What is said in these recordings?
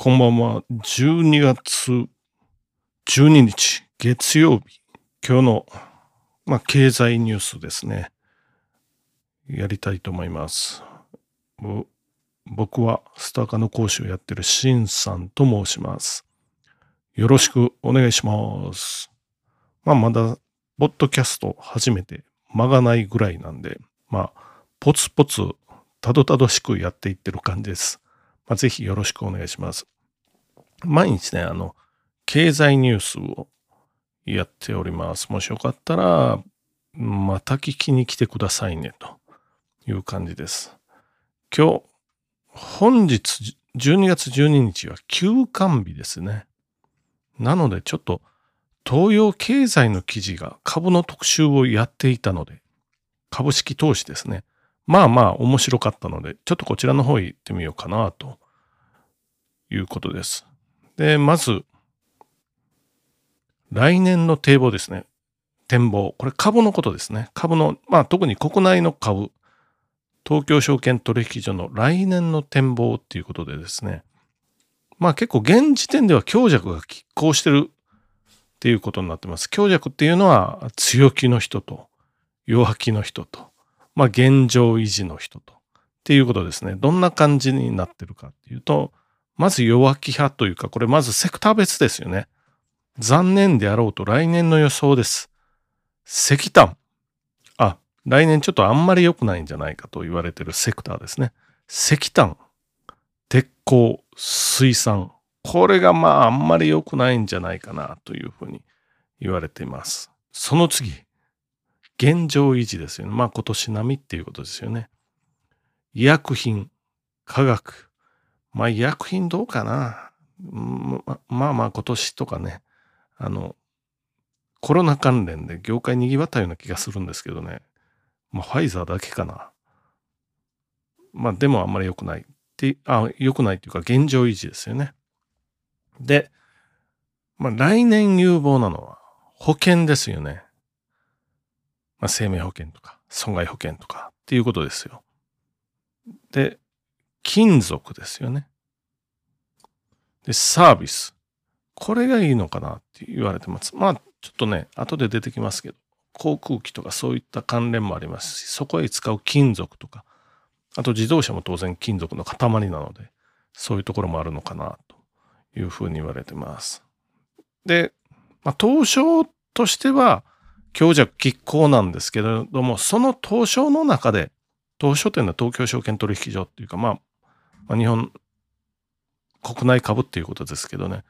こんばんは。12月12日、月曜日。今日の、まあ、経済ニュースですね。やりたいと思います。僕はスターカの講師をやってるシンさんと申します。よろしくお願いします。まあ、まだ、ポッドキャスト初めて間がないぐらいなんで、まあ、ポツポツ、たどたどしくやっていってる感じです。まあ、ぜひよろしくお願いします。毎日ね、あの、経済ニュースをやっております。もしよかったら、また聞きに来てくださいね、という感じです。今日、本日12月12日は休館日ですね。なのでちょっと東洋経済の記事が株の特集をやっていたので、株式投資ですね。まあまあ面白かったので、ちょっとこちらの方行ってみようかなということです。で、まず、来年の堤防ですね。展望。これ株のことですね。株の、まあ特に国内の株。東京証券取引所の来年の展望っていうことでですね。まあ結構現時点では強弱が拮抗してるっていうことになってます。強弱っていうのは強気の人と弱気の人とまあ、現状維持の人と。っていうことですね。どんな感じになってるかっていうと、まず弱気派というか、これまずセクター別ですよね。残念であろうと来年の予想です。石炭。あ、来年ちょっとあんまり良くないんじゃないかと言われてるセクターですね。石炭、鉄鋼、水産。これがまああんまり良くないんじゃないかなというふうに言われています。その次、現状維持ですよね。まあ今年並みっていうことですよね。医薬品、科学。まあ医薬品どうかな。ままあまあ今年とかね、あの、コロナ関連で業界賑わったような気がするんですけどね。まあファイザーだけかな。まあでもあんまり良くない。って、あ、良くないっていうか現状維持ですよね。で、まあ来年有望なのは保険ですよね。まあ、生命保険とか、損害保険とかっていうことですよ。で、金属ですよね。で、サービス。これがいいのかなって言われてます。まあ、ちょっとね、後で出てきますけど、航空機とかそういった関連もありますし、そこへ使う金属とか、あと自動車も当然金属の塊なので、そういうところもあるのかなというふうに言われてます。で、まあ、東証としては、強弱拮抗なんですけれども、その東証の中で、東証というのは東京証券取引所っていうか、まあ、まあ、日本国内株っていうことですけどね、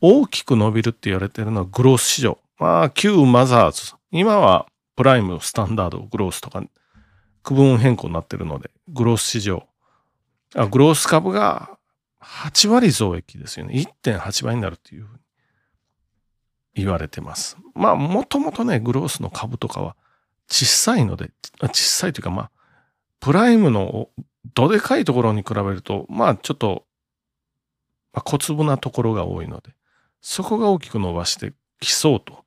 大きく伸びるって言われてるのはグロース市場。まあ、旧マザーズ。今はプライム、スタンダード、グロースとか区分変更になってるので、グロース市場。あグロース株が8割増益ですよね。1.8倍になるっていうふうに言われてます。まあ、もともとね、グロースの株とかは小さいので、小さいというか、まあ、プライムのどでかいところに比べると、まあ、ちょっと、まあ、小粒なところが多いので、そこが大きく伸ばしてきそうと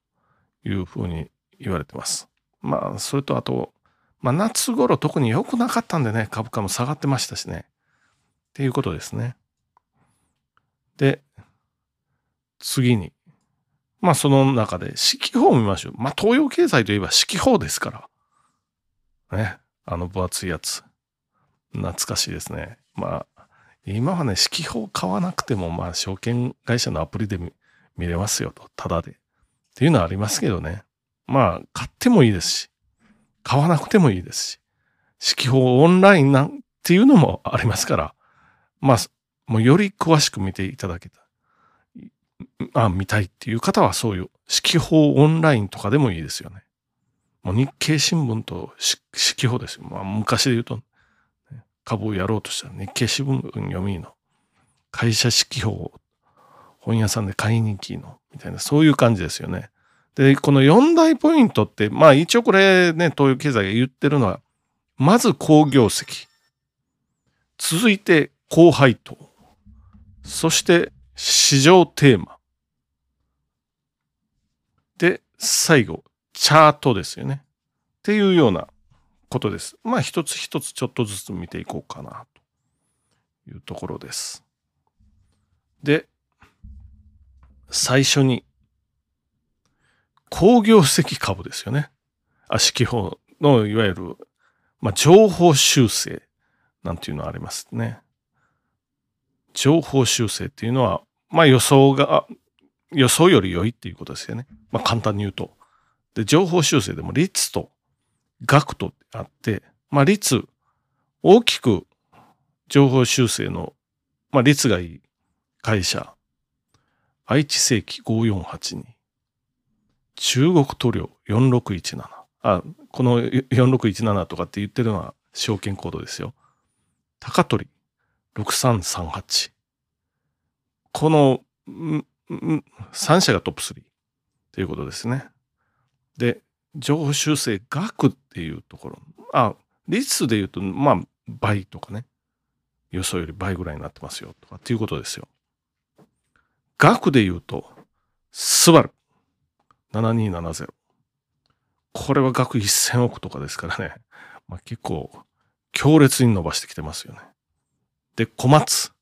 いうふうに言われてます。まあ、それとあと、まあ、夏頃特に良くなかったんでね、株価も下がってましたしね。っていうことですね。で、次に、まあその中で、四季報を見ましょう。まあ東洋経済といえば四季報ですから。ね。あの分厚いやつ。懐かしいですね。まあ、今はね、四季報買わなくても、まあ証券会社のアプリで見れますよと。ただで。っていうのはありますけどね。まあ、買ってもいいですし、買わなくてもいいですし、四季報オンラインなんていうのもありますから、まあ、もうより詳しく見ていただけたあ見たいっていう方はそういう四季報オンラインとかでもいいですよね。もう日経新聞と四季報ですよ。まあ、昔で言うと、ね株をやろうとしたら日経新聞読みの会社四季報本屋さんで買いに来のみたいなそういう感じですよね。で、この4大ポイントって、まあ一応これね、東洋経済が言ってるのは、まず好業績。続いて高配当。そして市場テーマ。で、最後、チャートですよね。っていうようなことです。まあ一つ一つちょっとずつ見ていこうかなというところです。で、最初に、工業石株ですよね。あ、四季報のいわゆる、まあ、情報修正なんていうのはありますね。情報修正っていうのは、まあ予想が、予想より良いっていうことですよね。まあ簡単に言うと。で、情報修正でも率と額とあって、まあ率、大きく情報修正の、まあ率がいい会社、愛知世紀5482、中国塗料4617、あ、この4617とかって言ってるのは証券コードですよ。高取6338。この、3社がトップ3ということですね。で、情報修正額っていうところ。あ、率で言うと、まあ、倍とかね。予想より倍ぐらいになってますよとかっていうことですよ。額で言うと、スバル7270。これは額1000億とかですからね。まあ、結構強烈に伸ばしてきてますよね。で、小松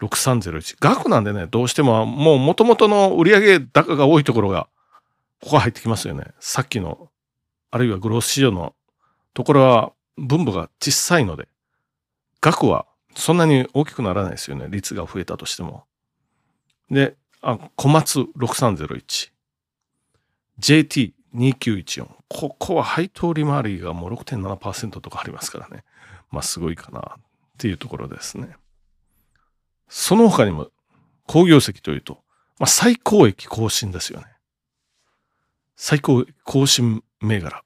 6301。額なんでね、どうしてももう元々の売上高が多いところが、ここ入ってきますよね。さっきの、あるいはグロース市場のところは分母が小さいので、額はそんなに大きくならないですよね。率が増えたとしても。で、あ、小松6301。JT2914。ここは配当利回りがもう6.7%とかありますからね。まあすごいかなっていうところですね。その他にも工業石というと、まあ最高益更新ですよね。最高更新銘柄。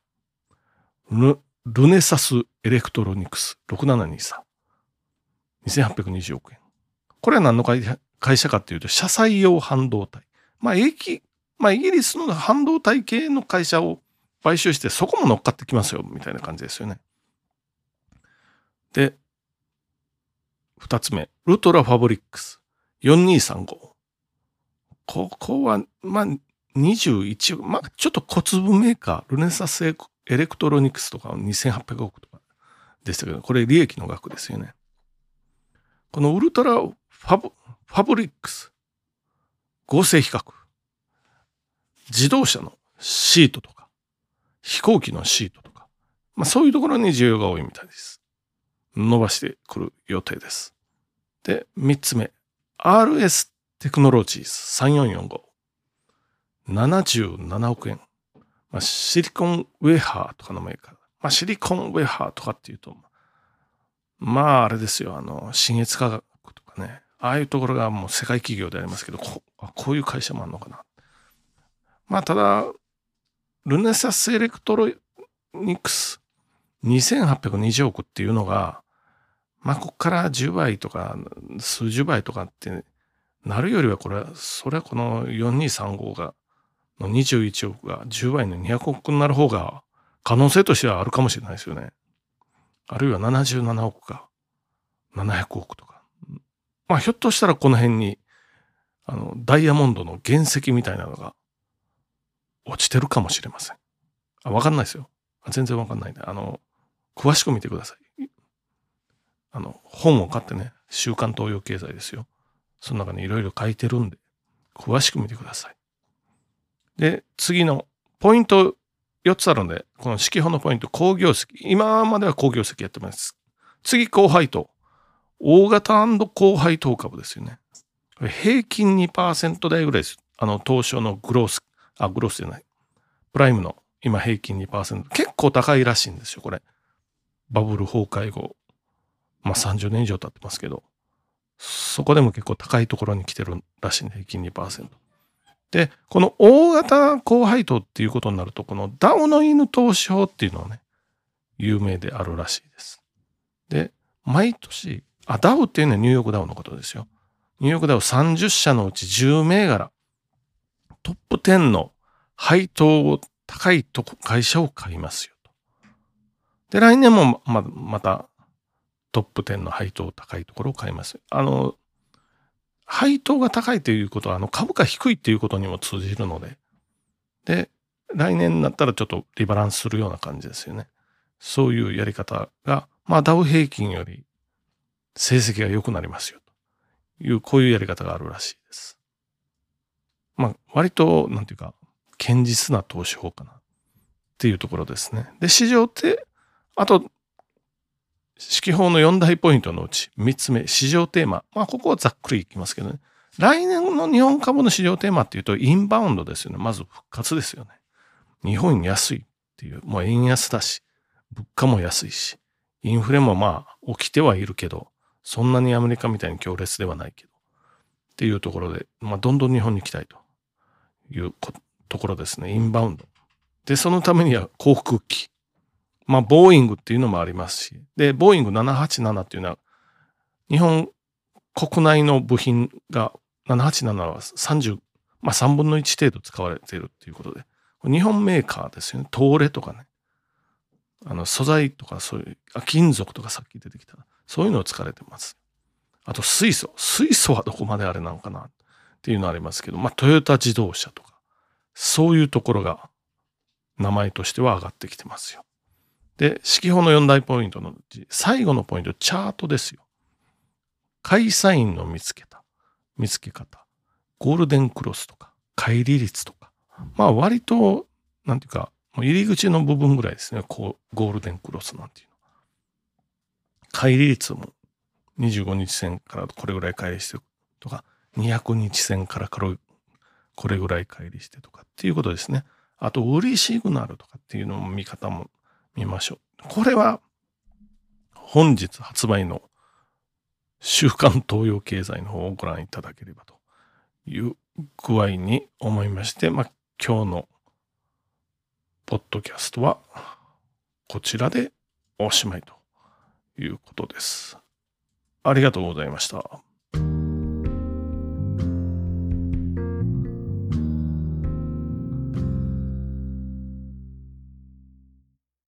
ルルネサスエレクトロニクス6723。2820億円。これは何の会社かっていうと、車載用半導体。まあ、駅、まあ、イギリスの半導体系の会社を買収して、そこも乗っかってきますよ、みたいな感じですよね。で、二つ目、ウルトラファブリックス。4235。ここは、まあ、21、まあ、ちょっと小粒メーカー、ルネサスエレクトロニクスとか2800億とか。でしたけど、これ利益の額ですよね。このウルトラファブファブリックス、合成皮革、自動車のシートとか、飛行機のシートとか、まあそういうところに需要が多いみたいです。伸ばしてくる予定です。で、三つ目、RS テクノロジーズ3445。77億円。まあ、シリコンウェハーとかのメーカー。まあ、シリコンウェハーとかっていうと、まあ、あれですよ、あの、新越科学とかね、ああいうところがもう世界企業でありますけど、ここういう会社もあるのかな。まあ、ただ、ルネサスエレクトロニクス2820億っていうのが、まあ、ここから10倍とか、数十倍とかってなるよりは、これは、それはこの4235が、の21億が10倍の200億になる方が、可能性としてはあるかもしれないですよね。あるいは77億か、700億とか。まあ、ひょっとしたらこの辺に、あの、ダイヤモンドの原石みたいなのが落ちてるかもしれません。あ、わかんないですよ。全然わかんないね。あの、詳しく見てください。あの、本を買ってね、週刊東洋経済ですよ。その中にいろいろ書いてるんで、詳しく見てください。で、次のポイント4つあるんで、この式法のポイント、工業石。今までは工業石やってます。次、高配当。大型高配当株ですよね。平均2%台ぐらいです。あの、東証のグロース、あ、グロースじゃない。プライムの今平均2%。結構高いらしいんですよ、これ。バブル崩壊後。まあ30年以上経ってますけど。そこでも結構高いところに来てるらしいんで、平均2%。で、この大型高配当っていうことになると、このダオの犬投資法っていうのはね、有名であるらしいです。で、毎年、あ、ダウっていうのはニューヨークダウのことですよ。ニューヨークダウ30社のうち10銘柄、トップ10の配当を高いとこ会社を買いますよと。で、来年もままたトップ10の配当高いところを買います。あの、配当が高いということは、あの、株価低いっていうことにも通じるので、で、来年になったらちょっとリバランスするような感じですよね。そういうやり方が、まあ、ダウ平均より成績が良くなりますよ。という、こういうやり方があるらしいです。まあ、割と、なんていうか、堅実な投資法かなっていうところですね。で、市場って、あと、指揮法の4大ポイントのうち3つ目、市場テーマ。まあ、ここはざっくりいきますけどね。来年の日本株の市場テーマっていうと、インバウンドですよね。まず復活ですよね。日本安いっていう、もう円安だし、物価も安いし、インフレもまあ起きてはいるけど、そんなにアメリカみたいに強烈ではないけど、っていうところで、まあ、どんどん日本に来たいというところですね。インバウンド。で、そのためには航空機。まあ、ボーイングっていうのもありますし、で、ボーイング787っていうのは、日本国内の部品が、787は30、まあ3分の1程度使われているっていうことで、日本メーカーですよね。東レとかね。あの、素材とかそういう、あ金属とかさっき出てきた。そういうのを使われてます。あと水素。水素はどこまであれなのかなっていうのありますけど、まあトヨタ自動車とか、そういうところが名前としては上がってきてますよ。で、指揮法の4大ポイントのうち、最後のポイント、チャートですよ。会社員の見つけた、見つけ方、ゴールデンクロスとか、乖離率とか、まあ割と、なんていうか、入り口の部分ぐらいですね、こう、ゴールデンクロスなんていうの。乖離率も25日線からこれぐらい乖離してとか、200日線からこれぐらい乖離してとかっていうことですね。あと、売りシグナルとかっていうのも見方も見ましょう。これは、本日発売の週刊東洋経済の方をご覧いただければという具合に思いまして、まあ、今日のポッドキャストはこちらでおしまいということです。ありがとうございました。